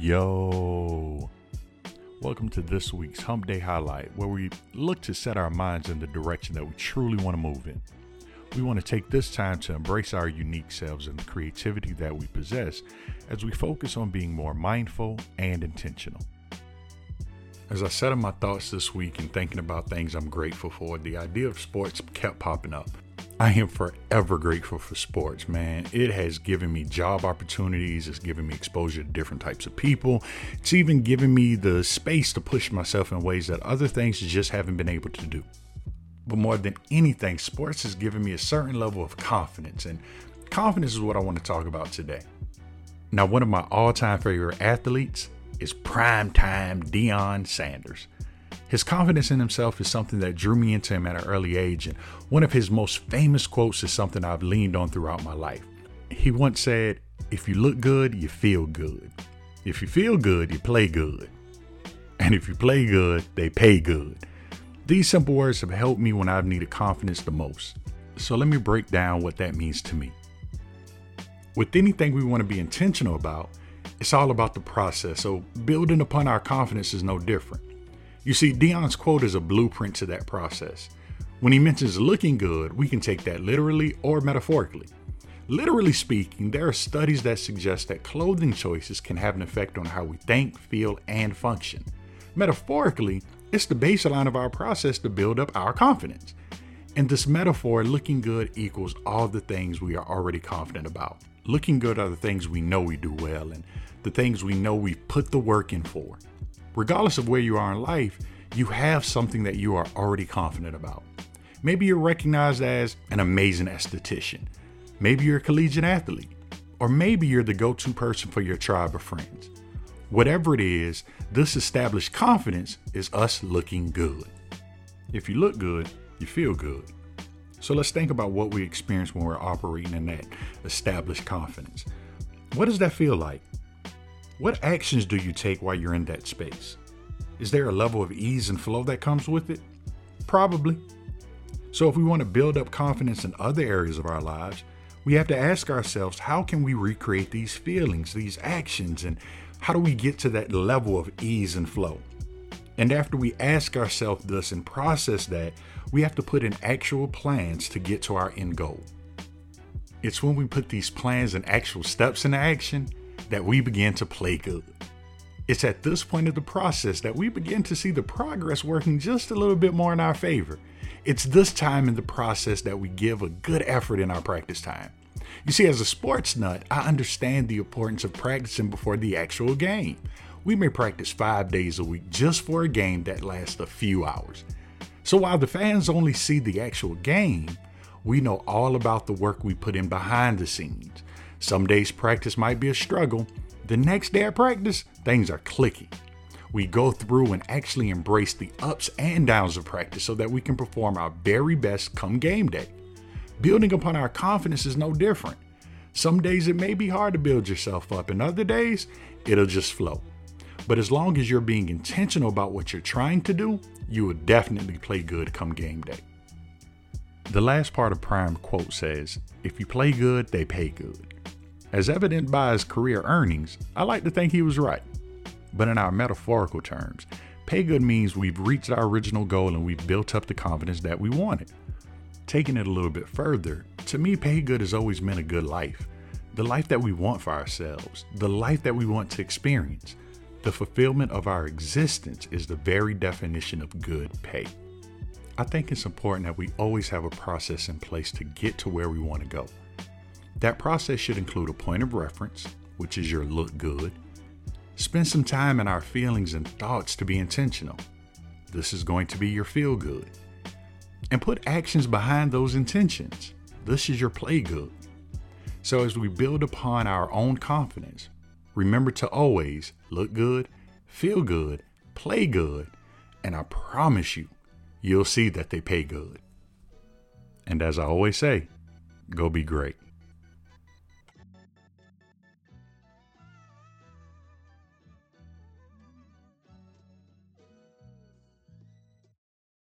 Yo, welcome to this week's Hump Day Highlight, where we look to set our minds in the direction that we truly want to move in. We want to take this time to embrace our unique selves and the creativity that we possess as we focus on being more mindful and intentional. As I set up my thoughts this week and thinking about things I'm grateful for, the idea of sports kept popping up. I am forever grateful for sports, man. It has given me job opportunities, it's given me exposure to different types of people. It's even given me the space to push myself in ways that other things just haven't been able to do. But more than anything, sports has given me a certain level of confidence, and confidence is what I want to talk about today. Now, one of my all time favorite athletes is primetime Deion Sanders. His confidence in himself is something that drew me into him at an early age, and one of his most famous quotes is something I've leaned on throughout my life. He once said, If you look good, you feel good. If you feel good, you play good. And if you play good, they pay good. These simple words have helped me when I've needed confidence the most. So let me break down what that means to me. With anything we want to be intentional about, it's all about the process. So building upon our confidence is no different. You see, Deion's quote is a blueprint to that process. When he mentions looking good, we can take that literally or metaphorically. Literally speaking, there are studies that suggest that clothing choices can have an effect on how we think, feel, and function. Metaphorically, it's the baseline of our process to build up our confidence. In this metaphor, looking good equals all the things we are already confident about. Looking good are the things we know we do well and the things we know we've put the work in for. Regardless of where you are in life, you have something that you are already confident about. Maybe you're recognized as an amazing esthetician. Maybe you're a collegiate athlete. Or maybe you're the go to person for your tribe of friends. Whatever it is, this established confidence is us looking good. If you look good, you feel good. So let's think about what we experience when we're operating in that established confidence. What does that feel like? What actions do you take while you're in that space? Is there a level of ease and flow that comes with it? Probably. So, if we want to build up confidence in other areas of our lives, we have to ask ourselves how can we recreate these feelings, these actions, and how do we get to that level of ease and flow? And after we ask ourselves this and process that, we have to put in actual plans to get to our end goal. It's when we put these plans and actual steps into action that we begin to play good. It's at this point of the process that we begin to see the progress working just a little bit more in our favor. It's this time in the process that we give a good effort in our practice time. You see, as a sports nut, I understand the importance of practicing before the actual game. We may practice five days a week just for a game that lasts a few hours. So while the fans only see the actual game, we know all about the work we put in behind the scenes. Some days practice might be a struggle. The next day at practice, things are clicky. We go through and actually embrace the ups and downs of practice so that we can perform our very best come game day. Building upon our confidence is no different. Some days it may be hard to build yourself up, and other days it'll just flow. But as long as you're being intentional about what you're trying to do, you will definitely play good come game day. The last part of Prime quote says, If you play good, they pay good. As evident by his career earnings, I like to think he was right. But in our metaphorical terms, pay good means we've reached our original goal and we've built up the confidence that we wanted. Taking it a little bit further, to me, pay good has always meant a good life. The life that we want for ourselves, the life that we want to experience. The fulfillment of our existence is the very definition of good pay. I think it's important that we always have a process in place to get to where we want to go. That process should include a point of reference, which is your look good. Spend some time in our feelings and thoughts to be intentional. This is going to be your feel good. And put actions behind those intentions. This is your play good. So, as we build upon our own confidence, Remember to always look good, feel good, play good, and I promise you, you'll see that they pay good. And as I always say, go be great.